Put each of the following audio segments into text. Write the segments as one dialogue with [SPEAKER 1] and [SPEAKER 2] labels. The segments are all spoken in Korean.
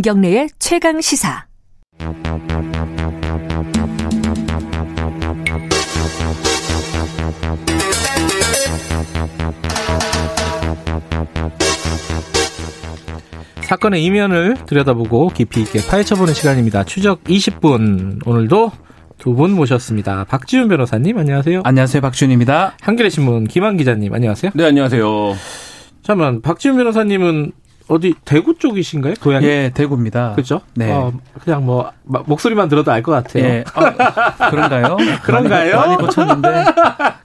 [SPEAKER 1] 김경래의 최강 시사.
[SPEAKER 2] 사건의 이면을 들여다보고 깊이 있게 파헤쳐보는 시간입니다. 추적 20분. 오늘도 두 분 모셨습니다. 박지훈 변호사님, 안녕하세요.
[SPEAKER 3] 안녕하세요. 박지훈입니다.
[SPEAKER 2] 한겨레 신문 김한 기자님, 안녕하세요.
[SPEAKER 4] 네, 안녕하세요.
[SPEAKER 2] 잠깐만, 박지훈 변호사님은 어디 대구 쪽이신가요? 고향이?
[SPEAKER 3] 예, 대구입니다.
[SPEAKER 2] 그렇죠?
[SPEAKER 3] 네.
[SPEAKER 2] 어, 그냥 뭐 마- 목소리만 들어도 알 것 같아요.
[SPEAKER 3] 예. 아, 그런가요?
[SPEAKER 2] 그런가요?
[SPEAKER 3] 많이, 많이 고쳤는데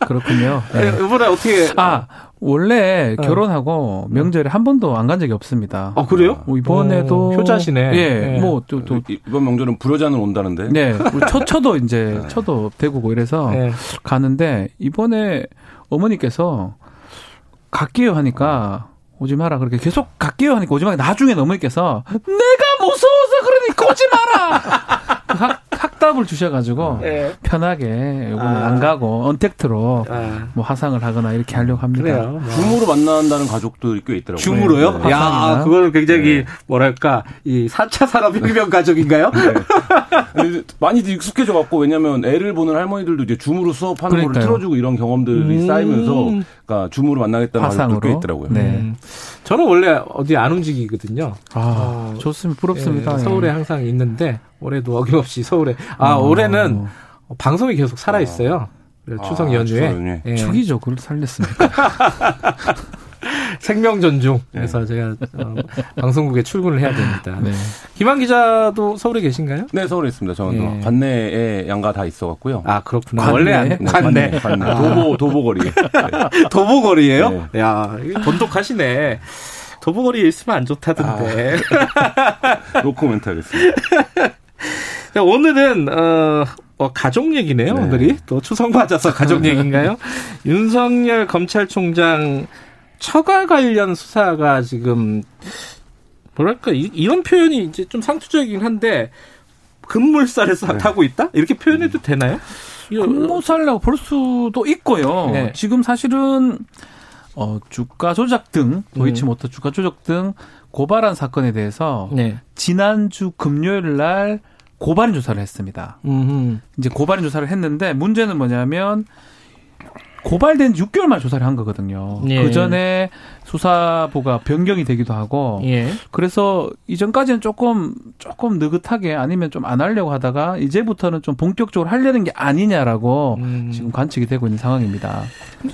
[SPEAKER 3] 그렇군요.
[SPEAKER 2] 네,
[SPEAKER 3] 네.
[SPEAKER 2] 이번에 어떻게?
[SPEAKER 3] 아, 원래
[SPEAKER 2] 어.
[SPEAKER 3] 결혼하고 명절에 한 번도 안 간 적이 없습니다.
[SPEAKER 2] 어, 그래요?
[SPEAKER 3] 뭐 이번에도
[SPEAKER 2] 어, 효자시네.
[SPEAKER 3] 예,
[SPEAKER 2] 네.
[SPEAKER 3] 뭐또 또
[SPEAKER 4] 이번 명절은 불효자는 온다는데.
[SPEAKER 3] 네, 우리 첫 쳐도 이제 쳐도 대구고 이래서
[SPEAKER 2] 네.
[SPEAKER 3] 가는데 이번에 어머니께서 갈게요 하니까 오지 마라 그렇게 계속 갈게요 하니까 오지 마라 나중에 어머니께서 내가 무서워서 그러니까 오지 마라 학답을 주셔가지고
[SPEAKER 2] 네.
[SPEAKER 3] 편하게 요거는
[SPEAKER 2] 아.
[SPEAKER 3] 안 가고 언택트로
[SPEAKER 2] 아,
[SPEAKER 3] 뭐 화상을 하거나 이렇게 하려고 합니다.
[SPEAKER 2] 그래요. 뭐.
[SPEAKER 4] 줌으로 만난다는 가족들이 꽤 있더라고요.
[SPEAKER 2] 줌으로요?
[SPEAKER 4] 네.
[SPEAKER 2] 야. 그거는 굉장히
[SPEAKER 4] 네.
[SPEAKER 2] 뭐랄까 이 4차 산업혁명 가족인가요?
[SPEAKER 4] 근데 많이들 익숙해져 갖고 왜냐면 애를 보는 할머니들도 이제 줌으로 수업하는
[SPEAKER 3] 그러니까요.
[SPEAKER 4] 틀어주고 이런 경험들이
[SPEAKER 2] 음.
[SPEAKER 4] 쌓이면서 그러니까 줌으로 만나겠다는 가족들 꽤
[SPEAKER 3] 화상으로.
[SPEAKER 4] 있더라고요.
[SPEAKER 3] 네.
[SPEAKER 2] 음. 저는 원래 어디 안 움직이거든요.
[SPEAKER 3] 아,
[SPEAKER 2] 어,
[SPEAKER 3] 좋습니다. 부럽습니다.
[SPEAKER 2] 예,
[SPEAKER 3] 예.
[SPEAKER 2] 서울에 항상 있는데 올해도 어김없이 서울에. 아 올해는 방송이 계속 살아 있어요. 추석
[SPEAKER 4] 아,
[SPEAKER 2] 연휴에
[SPEAKER 4] 추석 연휴에.
[SPEAKER 2] 예,
[SPEAKER 3] 축이죠. 그걸 살렸습니까?
[SPEAKER 2] 생명 존중. 그래서 제가 어, 방송국에 출근을 해야 됩니다.
[SPEAKER 3] 네.
[SPEAKER 2] 김한 기자도 서울에 계신가요?
[SPEAKER 4] 네, 서울에 있습니다. 저는
[SPEAKER 2] 예.
[SPEAKER 4] 관내에 양가 다 있어갖고요.
[SPEAKER 2] 아 그렇구나.
[SPEAKER 3] 관내?
[SPEAKER 2] 원래 안-
[SPEAKER 3] 네,
[SPEAKER 2] 관내
[SPEAKER 4] 관내. 도보 도보거리. 네.
[SPEAKER 2] 도보거리예요? 야 이거 돈독하시네. 도보거리에 있으면 안 좋다던데.
[SPEAKER 4] 노코멘트 하겠습니다.
[SPEAKER 2] 자, 오늘은 어, 어, 가족 얘기네요.
[SPEAKER 4] 네.
[SPEAKER 2] 오늘이 또 추석 맞아서 가족 얘기인가요? 윤석열 검찰총장 처가 관련 수사가 지금 뭐랄까 이, 런 표현이 이제 좀 상투적이긴 한데 급물살을 싹 타고 있다 이렇게 표현해도 되나요? 이거-
[SPEAKER 3] 근무살라고 볼 수도 있고요.
[SPEAKER 2] 네.
[SPEAKER 3] 지금 사실은 어, 주가 조작 등 도이치모터 주가 조작 등 고발한 사건에 대해서
[SPEAKER 2] 네.
[SPEAKER 3] 지난주 금요일 날 고발인 조사를 했습니다.
[SPEAKER 2] 음,
[SPEAKER 3] 이제 고발인 조사를 했는데 문제는 뭐냐면 고발된 지 6개월 만 조사를 한 거거든요.
[SPEAKER 2] 예.
[SPEAKER 3] 그 전에 수사부가 변경이 되기도 하고
[SPEAKER 2] 예.
[SPEAKER 3] 그래서 이전까지는 조금 조금 느긋하게 아니면 좀 안 하려고 하다가 이제부터는 좀 본격적으로 하려는 게 아니냐라고
[SPEAKER 2] 음.
[SPEAKER 3] 지금 관측이 되고 있는 상황입니다.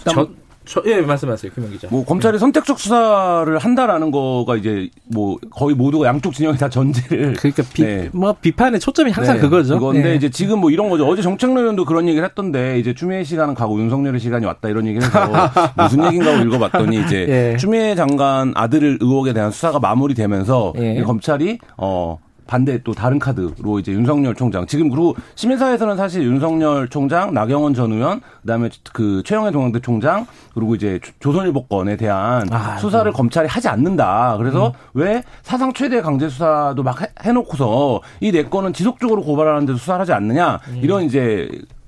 [SPEAKER 2] 저, 저, 예, 말씀하세요, 김영 기자.
[SPEAKER 4] 뭐 검찰이 선택적 수사를 한다라는 거가 이제 뭐 거의 모두가 양쪽 진영이 다 전제를
[SPEAKER 2] 그러니까 비,
[SPEAKER 4] 네.
[SPEAKER 2] 뭐 비판의 초점이 항상
[SPEAKER 4] 네,
[SPEAKER 2] 그거죠.
[SPEAKER 4] 그건데
[SPEAKER 2] 네.
[SPEAKER 4] 이제 지금 뭐 이런 거죠. 어제 정책론 의원도 그런 얘기를 했던데 이제 추미애 시간은 가고 윤석열의 시간이 왔다 이런 얘기를 해서 무슨 얘기인가 하고 읽어봤더니 이제
[SPEAKER 2] 예.
[SPEAKER 4] 추미애 장관 아들 의혹에 대한 수사가 마무리되면서
[SPEAKER 2] 예.
[SPEAKER 4] 이 검찰이 어 반대 또 다른 카드로 이제 윤석열 총장 지금 그리고 시민사회에서는 사실 윤석열 총장 나경원 전 의원 그다음에 그 최영애 동양대 총장 그리고 이제 조- 조선일보 건에 대한
[SPEAKER 2] 아,
[SPEAKER 4] 수사를 검찰이 하지 않는다. 그래서 왜 사상 최대 강제 수사도 막 해- 해놓고서 이네 건은 지속적으로 고발하는데도 수사를 하지 않느냐 이런 이제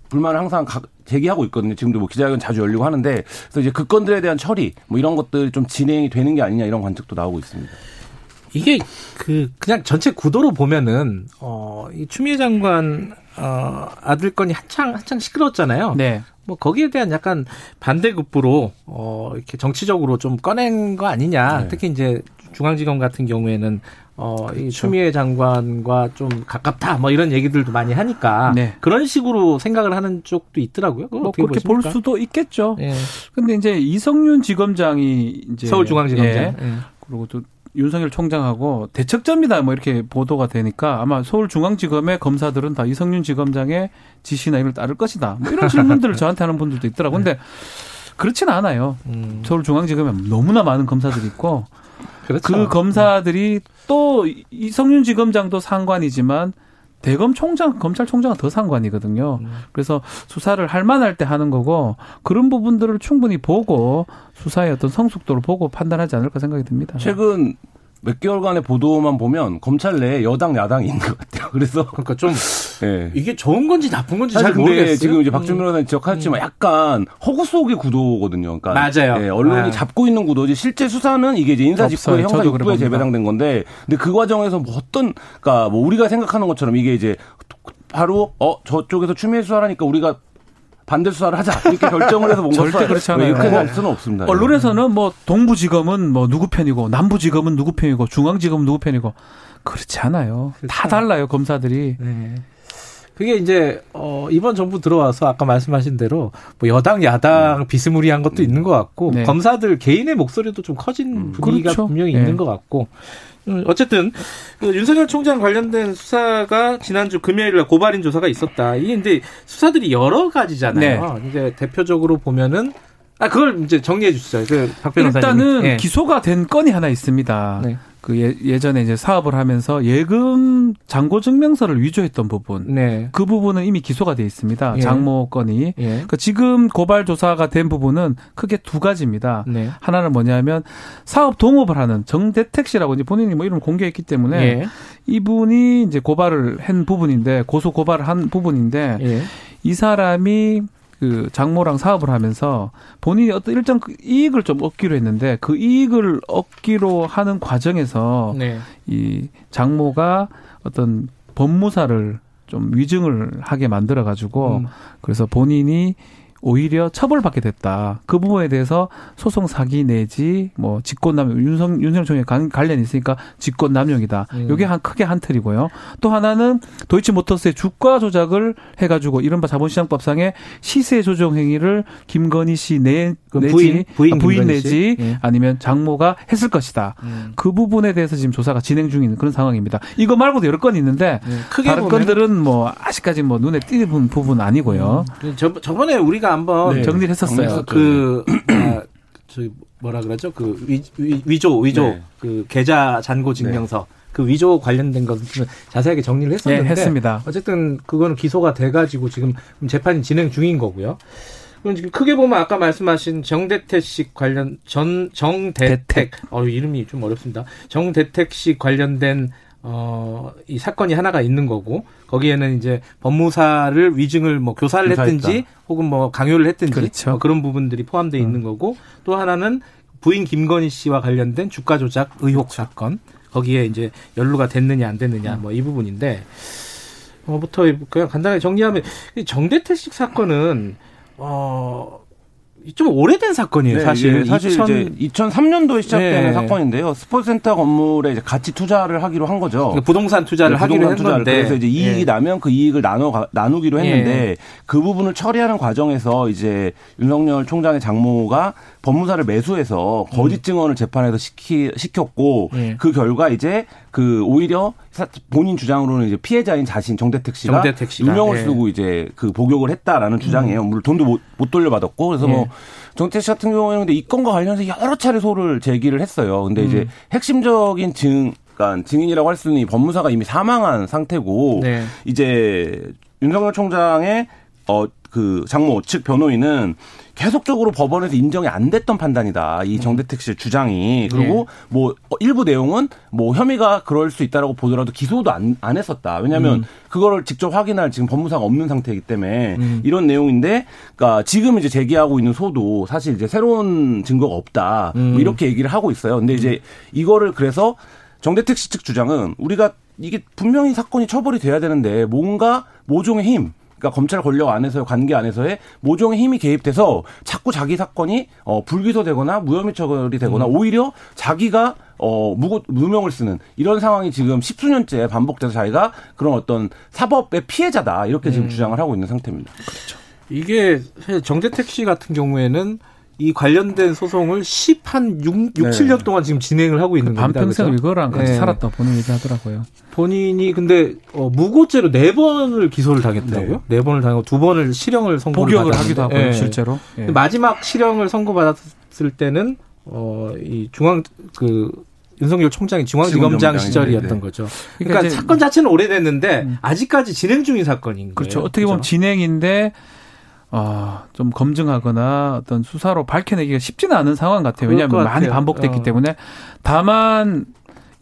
[SPEAKER 4] 불만을 항상 각- 제기하고 있거든요. 지금도 뭐 기자회견 자주 열리고 하는데 그래서 이제 그 건들에 대한 처리 뭐 이런 것들이 좀 진행이 되는 게 아니냐 이런 관측도 나오고 있습니다.
[SPEAKER 2] 이게 그 그냥 전체 구도로 보면은 어이 추미애 장관 어 아들 건이 한창 한창 시끄러웠잖아요.
[SPEAKER 3] 네.
[SPEAKER 2] 뭐 거기에 대한 약간 반대급부로 어 이렇게 정치적으로 좀 꺼낸 거 아니냐.
[SPEAKER 4] 네.
[SPEAKER 2] 특히 이제 중앙지검 같은 경우에는 어이 추미애 장관과 좀 가깝다 뭐 이런 얘기들도 많이 하니까
[SPEAKER 3] 네.
[SPEAKER 2] 그런 식으로 생각을 하는 쪽도 있더라고요.
[SPEAKER 3] 뭐 그렇게 볼
[SPEAKER 2] 보십니까?
[SPEAKER 3] 수도 있겠죠.
[SPEAKER 2] 예.
[SPEAKER 3] 근데 이제 이성윤 지검장이 이제
[SPEAKER 2] 서울중앙지검장.
[SPEAKER 3] 예.
[SPEAKER 2] 예.
[SPEAKER 3] 그리고 또 윤석열 총장하고 대척점이다 뭐 이렇게 보도가 되니까 아마 서울중앙지검의 검사들은 다 이성윤 지검장의 지시나 이걸 따를 것이다. 뭐 이런 질문들을 저한테 하는 분들도 있더라고. 근데 그렇지는 않아요.
[SPEAKER 2] 음,
[SPEAKER 3] 서울중앙지검에 너무나 많은 검사들이 있고
[SPEAKER 2] 그렇죠.
[SPEAKER 3] 그 검사들이 또 이성윤 지검장도 상관이지만 대검 총장, 검찰총장은 더 상관이거든요.
[SPEAKER 2] 음.
[SPEAKER 3] 그래서 수사를 할 만할 때 하는 거고 그런 부분들을 충분히 보고 수사의 어떤 성숙도를 보고 판단하지 않을까 생각이 듭니다.
[SPEAKER 4] 최근 몇 개월간의 보도만 보면 검찰 내에 여당 야당이 있는 것 같아요. 그래서
[SPEAKER 2] 그러니까 좀
[SPEAKER 4] 예.
[SPEAKER 2] 이게 좋은 건지 나쁜 건지 잘 모르겠어요.
[SPEAKER 4] 지금 이제
[SPEAKER 2] 음.
[SPEAKER 4] 박준 변호사님 지적하셨지만 약간 허구 속의 구도거든요. 그러니까
[SPEAKER 2] 맞아요.
[SPEAKER 4] 예, 언론이
[SPEAKER 2] 네.
[SPEAKER 4] 잡고 있는 구도지 실제 수사는 이게 이제 인사 직후에. 형사 육부에. 재배당된 건데 근데 그 과정에서 뭐 어떤 그러니까 뭐 우리가 생각하는 것처럼 이게 이제 바로 어 저쪽에서 추미애 수사하니까 우리가 반대 수사를 하자 이렇게 결정을 해서 뭔가
[SPEAKER 3] 절대 그렇지 않아요.
[SPEAKER 4] 이렇게
[SPEAKER 3] 네.
[SPEAKER 4] 할 수는 없습니다.
[SPEAKER 3] 언론에서는 뭐 동부지검은 뭐 누구 편이고 남부지검은 누구 편이고 중앙지검은 누구 편이고 그렇지 않아요. 다 달라요 검사들이.
[SPEAKER 2] 네. 그게 이제 어 이번 정부 들어와서 아까 말씀하신 대로 뭐 여당 야당 비스무리한 것도 있는 것 같고
[SPEAKER 3] 네.
[SPEAKER 2] 검사들 개인의 목소리도 좀 커진 분위기가
[SPEAKER 3] 그렇죠.
[SPEAKER 2] 분명히
[SPEAKER 3] 네.
[SPEAKER 2] 있는 것 같고 음, 어쨌든 그 윤석열 총장 관련된 수사가 지난주 금요일에 고발인 조사가 있었다. 이게 근데 수사들이 여러 가지잖아요. 이제 대표적으로 보면은 아 그걸 이제 정리해 주시죠. 그박 변호사님.
[SPEAKER 3] 일단은
[SPEAKER 2] 예.
[SPEAKER 3] 기소가 된 건이 하나 있습니다.
[SPEAKER 2] 네.
[SPEAKER 3] 그 예, 예전에 이제 사업을 하면서 예금 잔고 증명서를 위조했던 부분.
[SPEAKER 2] 네.
[SPEAKER 3] 그 부분은 이미 기소가 돼 있습니다.
[SPEAKER 2] 예.
[SPEAKER 3] 장모 건이.
[SPEAKER 2] 예.
[SPEAKER 3] 그러니까 지금 고발 조사가 된 부분은 크게 두 가지입니다.
[SPEAKER 2] 네.
[SPEAKER 3] 하나는 뭐냐면 사업 동업을 하는 정대택 씨라고 이제 본인이 뭐 이름 공개했기 때문에
[SPEAKER 2] 예.
[SPEAKER 3] 이분이 이제 고발을 한 부분인데 고소 고발을 한 부분인데
[SPEAKER 2] 예.
[SPEAKER 3] 이 사람이 그 장모랑 사업을 하면서 본인이 어떤 일정 그 이익을 좀 얻기로 했는데 그 이익을 얻기로 하는 과정에서
[SPEAKER 2] 네.
[SPEAKER 3] 이 장모가 어떤 법무사를 좀 위증을 하게 만들어 가지고
[SPEAKER 2] 음.
[SPEAKER 3] 그래서 본인이 오히려 처벌받게 됐다. 그 부분에 대해서 소송 사기 내지 뭐 직권남용 윤석 윤석열 관- 관련이 있으니까 직권남용이다.
[SPEAKER 2] 음.
[SPEAKER 3] 요게 한 크게 한 틀이고요. 또 하나는 도이치모터스의 주가 조작을 해가지고 이른바 자본시장법상의 시세 조정 행위를 김건희 씨 내,
[SPEAKER 2] 그
[SPEAKER 3] 내지
[SPEAKER 2] 부인, 부인
[SPEAKER 3] 아, 부인. 내지
[SPEAKER 2] 예.
[SPEAKER 3] 아니면 장모가 했을 것이다.
[SPEAKER 2] 음.
[SPEAKER 3] 그 부분에 대해서 지금 조사가 진행 중인 그런 상황입니다. 이거 말고도 여러 건이 있는데
[SPEAKER 2] 네. 크게
[SPEAKER 3] 다른 건들은 뭐 아직까지 뭐 눈에 띄는 부분 아니고요.
[SPEAKER 2] 음. 저, 저번에 우리가 한번
[SPEAKER 4] 네.
[SPEAKER 3] 정리를 했었어요.
[SPEAKER 2] 그, 아, 저 뭐라 그러죠? 그 위, 위, 위 조, 위조,
[SPEAKER 4] 네.
[SPEAKER 2] 그 계좌 잔고 증명서. 그 위조 관련된 것은 자세하게 정리를
[SPEAKER 3] 네,
[SPEAKER 2] 했었는데.
[SPEAKER 3] 했습니다.
[SPEAKER 2] 어쨌든 그거는 기소가 돼가지고 지금 재판이 진행 중인 거고요. 그럼 지금 크게 보면 아까 말씀하신 정대택 씨 관련 전 정대택 어 이름이 좀 어렵습니다. 정대택 씨 관련된 어 이 사건이 하나가 있는 거고 거기에는 이제 법무사를 위증을 뭐 교사를. 했든지 혹은 뭐 강요를 했든지
[SPEAKER 3] 그렇죠.
[SPEAKER 2] 뭐 그런 부분들이 포함되어 있는 거고 또 하나는 부인 김건희 씨와 관련된 주가 조작 의혹 사건 거기에 이제 연루가 됐느냐 안 됐느냐 뭐이 부분인데 뭐부터 그냥 간단하게 정리하면 이 정대택 씨 사건은 어 좀 오래된 사건이에요
[SPEAKER 4] 네,
[SPEAKER 2] 사실
[SPEAKER 4] 사실
[SPEAKER 2] 2000
[SPEAKER 4] 이제 2003년도에 시작되는
[SPEAKER 2] 네.
[SPEAKER 4] 사건인데요. 스포츠센터 건물에 이제 같이 투자를 하기로 한 거죠.
[SPEAKER 2] 그러니까 부동산 투자를
[SPEAKER 4] 네,
[SPEAKER 2] 하기로
[SPEAKER 4] 부동산
[SPEAKER 2] 한
[SPEAKER 4] 투자를.
[SPEAKER 2] 건데
[SPEAKER 4] 그래서 이제 이익이
[SPEAKER 2] 예.
[SPEAKER 4] 나면 그 이익을 나눠 가- 나누기로 했는데
[SPEAKER 2] 예.
[SPEAKER 4] 그 부분을 처리하는 과정에서 이제 윤석열 총장의 장모가 법무사를 매수해서 거짓 증언을 재판에서 시키, 시켰고
[SPEAKER 2] 음. 예.
[SPEAKER 4] 그 결과 이제 그 오히려 사- 본인 주장으로는 이제 피해자인 자신 정대택 씨가
[SPEAKER 2] 정대택 씨가,
[SPEAKER 4] 유명을
[SPEAKER 2] 예. 음.
[SPEAKER 4] 쓰고 이제 그 복역을 했다라는 주장이에요. 물론 돈도 못, 못 돌려받았고 그래서 뭐
[SPEAKER 2] 예.
[SPEAKER 4] 정태택 씨 같은 경우에는 근데 이 건과 관련해서 여러 차례 소를 제기를 했어요. 근데
[SPEAKER 2] 음.
[SPEAKER 4] 이제 핵심적인 증, 그러니까 증인이라고 할수 있는 이 법무사가 이미 사망한 상태고
[SPEAKER 2] 네.
[SPEAKER 4] 이제 윤석열 총장의 어 그 장모 측 변호인은 계속적으로 법원에서 인정이 안 됐던 판단이다. 이 정대택 씨의 주장이. 그리고 뭐 어, 일부 내용은 뭐 혐의가 그럴 수 있다라고 보더라도 기소도 안, 안 했었다. 왜냐하면 그거를 직접 확인할 지금 법무사가 없는 상태이기 때문에 이런 내용인데 그러니까 지금 이제 제기하고 있는 소도 사실 이제 새로운 증거가 없다. 뭐 이렇게 얘기를 하고 있어요. 근데 이제 이거를 그래서 정대택 씨 측 주장은 우리가 이게 분명히 사건이 처벌이 돼야 되는데 뭔가 모종의 힘 그러니까 검찰 권력 안에서의 관계 안에서의 모종의 힘이 개입돼서 자꾸 자기 사건이 어 불기소되거나 무혐의 처벌이 되거나 오히려 자기가 어 무고 무명을 쓰는 이런 상황이 지금 십수년째 반복돼서 자기가 그런 어떤 사법의 피해자다. 이렇게 지금 주장을 하고 있는 상태입니다.
[SPEAKER 2] 이게 사실 정대택 씨 같은 경우에는 이 관련된 소송을 10 한 6, 6
[SPEAKER 4] 네.
[SPEAKER 2] 7년 동안 지금 진행을 하고 있는 겁니다.
[SPEAKER 3] 반평생
[SPEAKER 2] 그죠?
[SPEAKER 3] 이거랑 같이
[SPEAKER 2] 네.
[SPEAKER 3] 살았다 본인 얘기 하더라고요.
[SPEAKER 2] 본인이 근데 어, 무고죄로 네 번을 기소를 당했더라고요. 네, 번을 당하고 두 번을 실형을 선고를
[SPEAKER 3] 복역을
[SPEAKER 2] 받았는데,
[SPEAKER 3] 하기도 하고요,
[SPEAKER 2] 예.
[SPEAKER 3] 실제로. 예.
[SPEAKER 2] 근데 마지막 실형을 선고받았을 때는 어, 이 중앙 그 윤석열 총장이 중앙지검장. 시절이었던
[SPEAKER 4] 네.
[SPEAKER 2] 거죠. 그러니까,
[SPEAKER 3] 그러니까 이제-
[SPEAKER 2] 사건 자체는 오래됐는데 아직까지 진행 중인 사건인 거예요.
[SPEAKER 3] 그렇죠. 어떻게 보면
[SPEAKER 2] 그죠?
[SPEAKER 3] 진행인데 어, 좀 검증하거나 어떤 수사로 밝혀내기가 쉽지는 않은 상황 같아요. 왜냐하면
[SPEAKER 2] 것
[SPEAKER 3] 많이. 반복됐기
[SPEAKER 2] 어.
[SPEAKER 3] 때문에 다만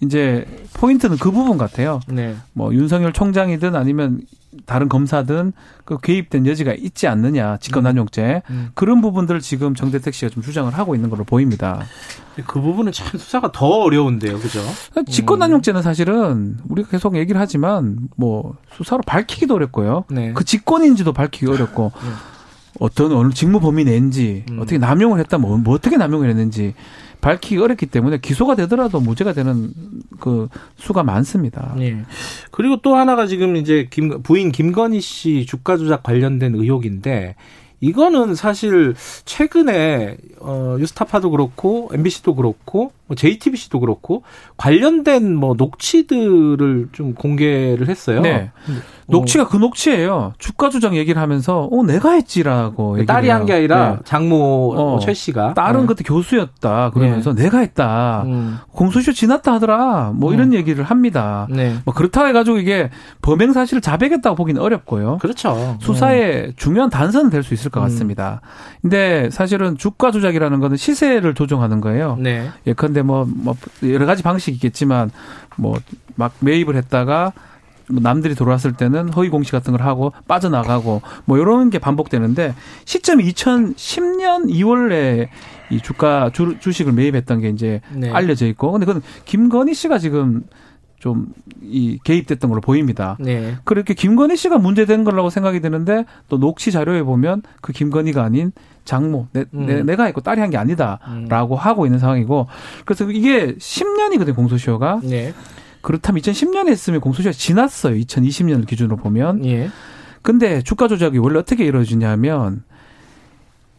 [SPEAKER 3] 이제 포인트는 그 부분 같아요.
[SPEAKER 2] 네.
[SPEAKER 3] 뭐 윤석열 총장이든 아니면 다른 검사든 그 개입된 여지가 있지 않느냐 직권남용죄
[SPEAKER 2] 음.
[SPEAKER 3] 그런 부분들을 지금 정대택 씨가 좀 주장을 하고 있는 걸로 보입니다.
[SPEAKER 2] 그 부분은 참 수사가 더 어려운데요, 그죠?
[SPEAKER 3] 직권남용죄는 사실은 우리가 계속 얘기를 하지만 뭐 수사로 밝히기도 어렵고요.
[SPEAKER 2] 네.
[SPEAKER 3] 그 직권인지도 밝히기 어렵고
[SPEAKER 2] 네.
[SPEAKER 3] 어떤 어느 직무 범위 낸지
[SPEAKER 2] 음.
[SPEAKER 3] 어떻게 남용을 했다 뭐, 뭐 어떻게 남용을 했는지 밝히기 어렵기 때문에 기소가 되더라도 무죄가 되는 그 수가 많습니다.
[SPEAKER 2] 예. 그리고 또 하나가 지금 이제 김, 부인 김건희 씨 주가 조작 관련된 의혹인데 이거는 사실 최근에 어 뉴스타파도 그렇고 MBC도 그렇고 뭐 JTBC도 그렇고 관련된 뭐 녹취들을 좀 공개를 했어요.
[SPEAKER 3] 네. 녹취가 그 녹취예요. 주가 조작 얘기를 하면서 어 내가 했지라고 얘기를
[SPEAKER 2] 딸이 한 게. 아니라
[SPEAKER 3] 네.
[SPEAKER 2] 장모
[SPEAKER 3] 어.
[SPEAKER 2] 최 씨가
[SPEAKER 3] 딸은
[SPEAKER 2] 네.
[SPEAKER 3] 그때 교수였다 그러면서 내가 했다.
[SPEAKER 2] 음.
[SPEAKER 3] 공소시효 지났다 하더라. 뭐
[SPEAKER 2] 음.
[SPEAKER 3] 이런 얘기를 합니다.
[SPEAKER 2] 네.
[SPEAKER 3] 뭐 그렇다고 해가지고 이게 범행 사실을 자백했다고 보기는 어렵고요.
[SPEAKER 2] 그렇죠.
[SPEAKER 3] 수사의 중요한 단서는 될 수 있을 것
[SPEAKER 2] 음.
[SPEAKER 3] 같습니다. 근데 사실은 주가 조작이라는 거는 시세를 조정하는 거예요.
[SPEAKER 2] 음. 네.
[SPEAKER 3] 예컨대 뭐, 뭐 여러 가지 방식이 있겠지만 뭐 막 매입을 했다가 뭐 남들이 들어왔을 때는 허위 공시 같은 걸 하고 빠져나가고 뭐 이런 게 반복되는데 시점이 2010년 2월에 이 주가 주, 주식을 매입했던 게 이제
[SPEAKER 2] 네.
[SPEAKER 3] 알려져 있고 근데 그건 김건희 씨가 지금 좀 이 개입됐던 걸로 보입니다.
[SPEAKER 2] 네.
[SPEAKER 3] 그렇게 김건희 씨가 문제된 거라고 생각이 드는데 또 녹취 자료에 보면 그 김건희가 아닌 장모 내,
[SPEAKER 2] 음.
[SPEAKER 3] 가 했고 딸이 한게
[SPEAKER 2] 음.
[SPEAKER 3] 아니다라고 하고 있는 상황이고 그래서 이게 10년이거든요 공소시효가
[SPEAKER 2] 네.
[SPEAKER 3] 그렇다면 2010년에 했으면 공소시효가 지났어요 2020년을 기준으로 보면
[SPEAKER 2] 예.
[SPEAKER 3] 근데 주가 조작이 원래 어떻게 이루어지냐면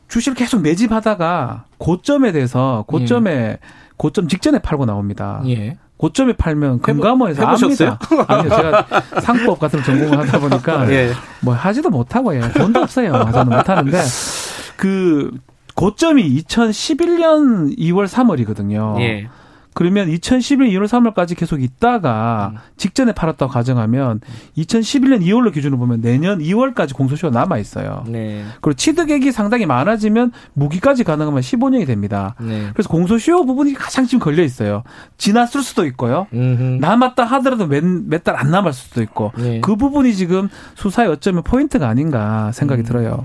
[SPEAKER 3] 주식을 계속 매집하다가 고점에 대해서 고점에 고점 직전에 팔고 나옵니다.
[SPEAKER 2] 예.
[SPEAKER 3] 고점에 팔면
[SPEAKER 2] 해보-
[SPEAKER 3] 금감원에서
[SPEAKER 2] 해보셨어요?
[SPEAKER 3] 압니다. 아니요, 제가 상법 같은 거 전공을 하다 보니까
[SPEAKER 2] 예.
[SPEAKER 3] 뭐 하지도 못하고 요 돈도 없어요. 저는 못하는데 그 고점이 2011년 2월 3월이거든요.
[SPEAKER 2] 예.
[SPEAKER 3] 그러면 2011년 2월 3월까지 계속 있다가
[SPEAKER 2] 음.
[SPEAKER 3] 직전에 팔았다고 가정하면 2011년 2월로 기준으로 보면 내년 2월까지 공소시효가 남아 있어요.
[SPEAKER 2] 네.
[SPEAKER 3] 그리고 취득액이 상당히 많아지면 무기까지 가능하면 15년이 됩니다.
[SPEAKER 2] 네.
[SPEAKER 3] 그래서 공소시효 부분이 가장 지금 걸려 있어요. 지났을 수도 있고요.
[SPEAKER 2] 음흠.
[SPEAKER 3] 남았다 하더라도 몇 달 안 남았을 수도 있고
[SPEAKER 2] 네.
[SPEAKER 3] 그 부분이 지금 수사에 어쩌면 포인트가 아닌가 생각이
[SPEAKER 2] 음.
[SPEAKER 3] 들어요.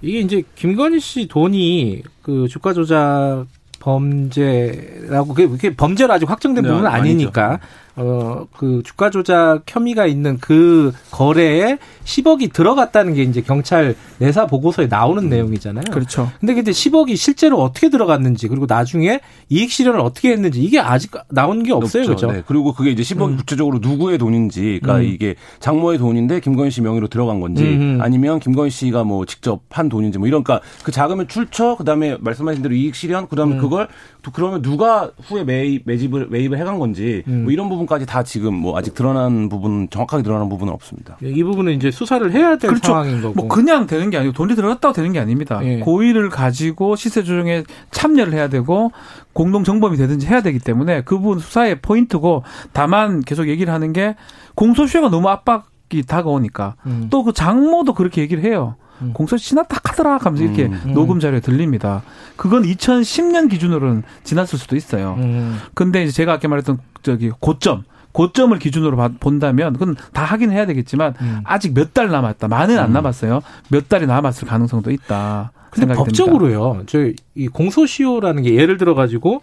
[SPEAKER 2] 이게 이제 김건희 씨 돈이 그 주가 조작 범죄라고 그게, 범죄로 아직 확정된
[SPEAKER 4] 네,
[SPEAKER 2] 부분은 아니니까 어 그 주가 조작 혐의가 있는 그 거래에 10억이 들어갔다는 게 이제 경찰 내사 보고서에 나오는 내용이잖아요.
[SPEAKER 3] 그렇죠.
[SPEAKER 2] 근데 근데 10억이 실제로 어떻게 들어갔는지 그리고 나중에 이익 실현을 어떻게 했는지 이게 아직 나온 게 없어요.
[SPEAKER 4] 없죠.
[SPEAKER 2] 그죠?
[SPEAKER 4] 네. 그리고 그게 이제 10억이
[SPEAKER 2] 음.
[SPEAKER 4] 구체적으로 누구의 돈인지, 그러니까
[SPEAKER 2] 음.
[SPEAKER 4] 이게 장모의 돈인데 김건희 씨 명의로 들어간 건지,
[SPEAKER 2] 음.
[SPEAKER 4] 아니면 김건희 씨가 뭐 직접 한 돈인지, 뭐 이런, 그러니까 그 자금의 출처, 그 다음에 말씀하신 대로 이익 실현, 그 다음에
[SPEAKER 2] 음.
[SPEAKER 4] 그걸 또 그러면 누가 후에 매입, 매집을, 매입을 해간 건지,
[SPEAKER 2] 음.
[SPEAKER 4] 뭐 이런 부분 까지 다 지금 뭐 아직 드러난 부분, 정확하게 드러난 부분은 없습니다.
[SPEAKER 2] 이 부분은 이제 수사를 해야 될
[SPEAKER 3] 그렇죠.
[SPEAKER 2] 상황인 거고.
[SPEAKER 3] 뭐 그냥 되는 게 아니고 돈이 들어갔다고 되는 게 아닙니다.
[SPEAKER 2] 예.
[SPEAKER 3] 고의를 가지고 시세 조정에 참여를 해야 되고 공동 정범이 되든지 해야 되기 때문에 그 부분 수사의 포인트고 다만 계속 얘기를 하는 게 공소시효가 너무 압박 이 다가오니까
[SPEAKER 2] 음.
[SPEAKER 3] 또그 장모도 그렇게 얘기를 해요.
[SPEAKER 2] 음.
[SPEAKER 3] 공소시효 지났다 하더라 하면서 이렇게
[SPEAKER 4] 음.
[SPEAKER 3] 녹음 자료에 들립니다. 그건 2010년 기준으로는 지났을 수도 있어요.
[SPEAKER 2] 음.
[SPEAKER 3] 근데 이제 제가 아까 말했던 저기 고점 고점을 기준으로 봐- 본다면 그건 다 하긴 해야 되겠지만
[SPEAKER 2] 음.
[SPEAKER 3] 아직 몇 달 남았다. 많은 안 남았어요. 몇 달이 남았을 가능성도 있다.
[SPEAKER 2] 근데 법적으로요. 저이 공소시효라는 게 예를 들어 가지고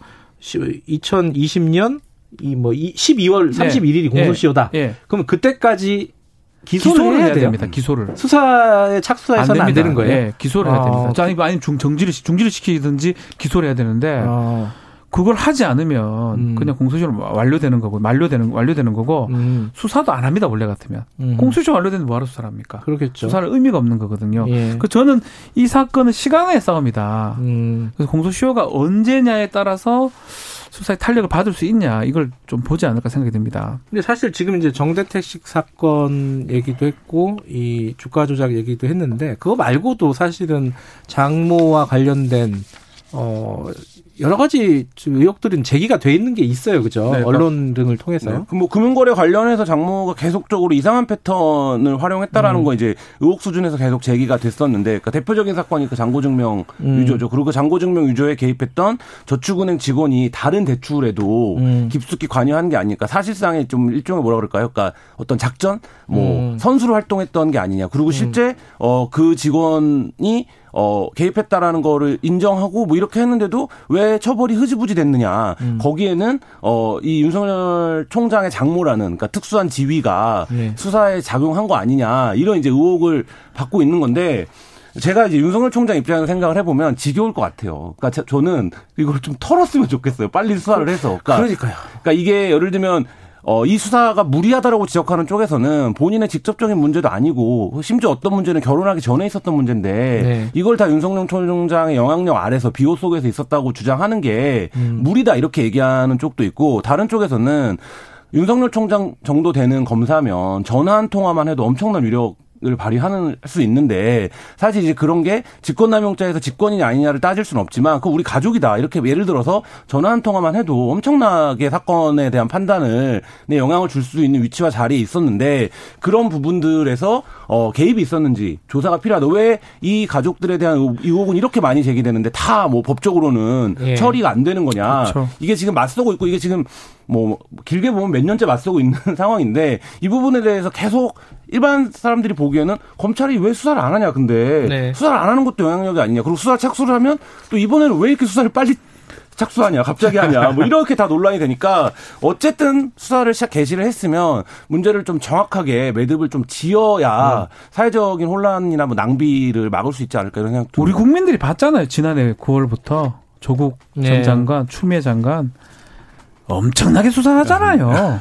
[SPEAKER 2] 2020년 이뭐 12월 31일이 공소시효다.
[SPEAKER 3] 듭니다. 예.
[SPEAKER 2] 그럼 그때까지 기소를,
[SPEAKER 3] 기소를
[SPEAKER 2] 해야,
[SPEAKER 3] 해야. 됩니다. 기소를.
[SPEAKER 2] 수사에 착수해서는 안,
[SPEAKER 3] 됩니다.
[SPEAKER 2] 되는 거예요.
[SPEAKER 3] 예, 기소를 해야
[SPEAKER 2] 아,
[SPEAKER 3] 됩니다. 자, 아니, 아니 중, 정지를, 시- 중지를 시키든지 기소를 해야 되는데,
[SPEAKER 2] 어,
[SPEAKER 3] 그걸 하지 않으면
[SPEAKER 2] 음.
[SPEAKER 3] 그냥 공소시효는 완료되는 거고, 만료되는, 완료되는 거고,
[SPEAKER 2] 음,
[SPEAKER 3] 수사도 안 합니다, 원래 같으면.
[SPEAKER 2] 음.
[SPEAKER 3] 공소시효 완료되는데 뭐하러 수사를 합니까?
[SPEAKER 2] 그렇겠죠.
[SPEAKER 3] 수사를 의미가 없는 거거든요.
[SPEAKER 2] 예.
[SPEAKER 3] 그 저는 이 사건은 시간의 싸움이다.
[SPEAKER 2] 음,
[SPEAKER 3] 그래서 공소시효가 언제냐에 따라서 수사의 탄력을 받을 수 있냐 이걸 좀 보지 않을까 생각이 듭니다.
[SPEAKER 2] 근데 사실 지금 이제 정대택식 사건 얘기도 했고 이 주가 조작 얘기도 했는데 그거 말고도 사실은 장모와 관련된 어 여러 가지 의혹들은 제기가 돼 있는 게 있어요, 그죠?
[SPEAKER 4] 네,
[SPEAKER 2] 언론 등을 통해서.
[SPEAKER 4] 네. 뭐 금융거래 관련해서 장모가 계속적으로 이상한 패턴을 활용했다라는
[SPEAKER 2] 음.
[SPEAKER 4] 거 이제 의혹 수준에서 계속 제기가 됐었는데 그러니까 대표적인 사건이 그 장고증명
[SPEAKER 2] 음.
[SPEAKER 4] 유조죠. 그리고 그 장고증명 유조에 개입했던 저축은행 직원이 다른 대출에도
[SPEAKER 2] 음.
[SPEAKER 4] 깊숙이 관여한 게 아닐까. 사실상의 좀 일종의 뭐라 그럴까요? 그러니까 어떤 작전, 뭐
[SPEAKER 2] 음.
[SPEAKER 4] 선수로 활동했던 게 아니냐. 그리고 실제 어 그 직원이 어 개입했다라는 거를 인정하고 뭐 이렇게 했는데도 왜 처벌이 흐지부지 됐느냐.
[SPEAKER 2] 음.
[SPEAKER 4] 거기에는 어 이 윤석열 총장의 장모라는 그러니까 특수한 지위가
[SPEAKER 2] 네.
[SPEAKER 4] 수사에 작용한 거 아니냐. 이런 이제 의혹을 받고 있는 건데 제가 이제 윤석열 총장 입장에서 생각을 해보면 지겨울 것 같아요. 그러니까 저- 저는 이걸 좀 털었으면 좋겠어요. 빨리 수사를 해서. 그러니까
[SPEAKER 2] 그러니까요.
[SPEAKER 4] 그러니까 이게 예를 들면 어, 이 수사가 무리하다라고 지적하는 쪽에서는 본인의 직접적인 문제도 아니고 심지어 어떤 문제는 결혼하기 전에 있었던 문제인데
[SPEAKER 2] 네.
[SPEAKER 4] 이걸 다 윤석열 총장의 영향력 아래서 비호 속에서 있었다고 주장하는 게
[SPEAKER 2] 음.
[SPEAKER 4] 무리다 이렇게 얘기하는 쪽도 있고 다른 쪽에서는 윤석열 총장 정도 되는 검사면 전화 한 통화만 해도 엄청난 위력 을 발휘하는 수 있는데 사실 이제 그런 게 직권남용죄에서 직권이냐 아니냐를 따질 수는 없지만 그 우리 가족이다 이렇게 예를 들어서 전화 한 통화만 해도 엄청나게 사건에 대한 판단을 내 영향을 줄 수 있는 위치와 자리에 있었는데 그런 부분들에서 어 개입이 있었는지 조사가 필요하다 왜 이 가족들에 대한 의- 의혹은 이렇게 많이 제기되는데 다 뭐 법적으로는
[SPEAKER 2] 예.
[SPEAKER 4] 처리가 안 되는 거냐
[SPEAKER 3] 그렇죠.
[SPEAKER 4] 이게 지금 맞서고 있고 이게 지금 뭐 길게 보면 몇 년째 맞서고 있는 상황인데 이 부분에 대해서 계속 일반 사람들이 보기에는 검찰이 왜 수사를 안 하냐 근데
[SPEAKER 2] 네.
[SPEAKER 4] 수사를 안 하는 것도 영향력이 아니냐 그리고 수사 착수를 하면 또 이번에는 왜 이렇게 수사를 빨리 착수하냐 갑자기 하냐 뭐 이렇게 다 논란이 되니까 어쨌든 수사를 시작 개시를 했으면 문제를 좀 정확하게 매듭을 좀 지어야 사회적인 혼란이나 뭐 낭비를 막을 수 있지 않을까 이런 생각
[SPEAKER 3] 우리 국민들이 봤잖아요. 지난해 9월부터 조국
[SPEAKER 2] 네.
[SPEAKER 3] 전 장관, 추미애 장관 엄청나게 수사하잖아요.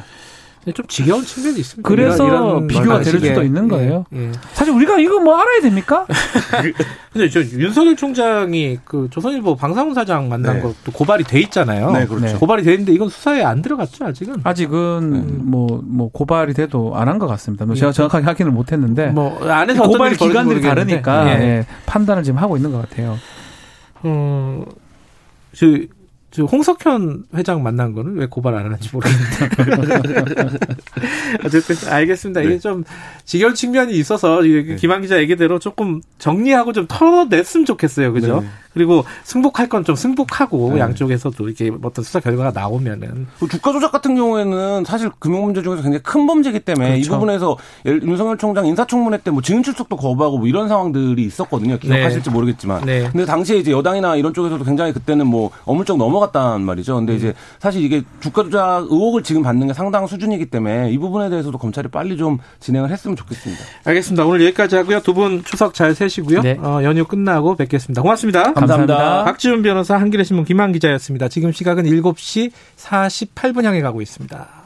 [SPEAKER 2] 좀 지겨운 측면이 있습니다.
[SPEAKER 3] 그래서 비교가 될. 수도 있는 거예요.
[SPEAKER 2] 예, 예.
[SPEAKER 3] 사실 우리가 이거 뭐 알아야 됩니까?
[SPEAKER 2] 근데 저 윤석열 총장이 그 조선일보 방상훈 사장 만난
[SPEAKER 4] 네.
[SPEAKER 2] 것도 고발이 돼 있잖아요.
[SPEAKER 4] 네, 그렇죠.
[SPEAKER 3] 네.
[SPEAKER 2] 고발이 돼 있는데 이건 수사에 안 들어갔죠 아직은.
[SPEAKER 3] 아직은 뭐, 뭐 고발이 돼도 안 한 것 같습니다. 뭐 제가 정확하게 확인을 못 했는데.
[SPEAKER 2] 뭐 안에서 어떤
[SPEAKER 3] 고발 기관들이
[SPEAKER 2] 모르겠는데.
[SPEAKER 3] 다르니까
[SPEAKER 2] 예.
[SPEAKER 3] 예, 판단을 지금 하고 있는 것 같아요.
[SPEAKER 2] 어, 저, 저 홍석현 회장 만난 거는 왜 고발 안 하는지 모르겠는데. 어쨌든 알겠습니다. 이게
[SPEAKER 4] 네.
[SPEAKER 2] 좀 지겨운 측면이 있어서 이게 김한 기자 얘기대로 조금 정리하고 좀 털어냈으면 좋겠어요. 그죠?
[SPEAKER 4] 네.
[SPEAKER 2] 그리고 승복할 건 좀 승복하고
[SPEAKER 4] 네.
[SPEAKER 2] 양쪽에서도 이렇게 어떤 수사 결과가 나오면은
[SPEAKER 4] 그 주가 조작 같은 경우에는 사실 금융 문제 중에서 굉장히 큰 범죄이기 때문에 이
[SPEAKER 2] 그렇죠.
[SPEAKER 4] 부분에서 예를- 윤석열 총장 인사청문회 때 뭐 증인 출석도 거부하고 뭐 이런 상황들이 있었거든요. 기억하실지 모르겠지만.
[SPEAKER 2] 네.
[SPEAKER 4] 근데 당시에 이제 여당이나 이런 쪽에서도 굉장히 그때는 뭐 어물쩍 넘어 갔단 말이죠. 근데 이제 사실 이게 주가 조작 의혹을 지금 받는 게 상당 수준이기 때문에 이 부분에 대해서도 검찰이 빨리 좀 진행을 했으면 좋겠습니다.
[SPEAKER 2] 알겠습니다. 오늘 여기까지 하고요. 두 분 추석 잘 세시고요.
[SPEAKER 3] 네.
[SPEAKER 2] 어, 연휴 끝나고 뵙겠습니다. 고맙습니다.
[SPEAKER 3] 감사합니다.
[SPEAKER 2] 박지훈 변호사, 한겨레 신문 김한 기자였습니다. 지금 시각은 7시 48분 향해 가고 있습니다.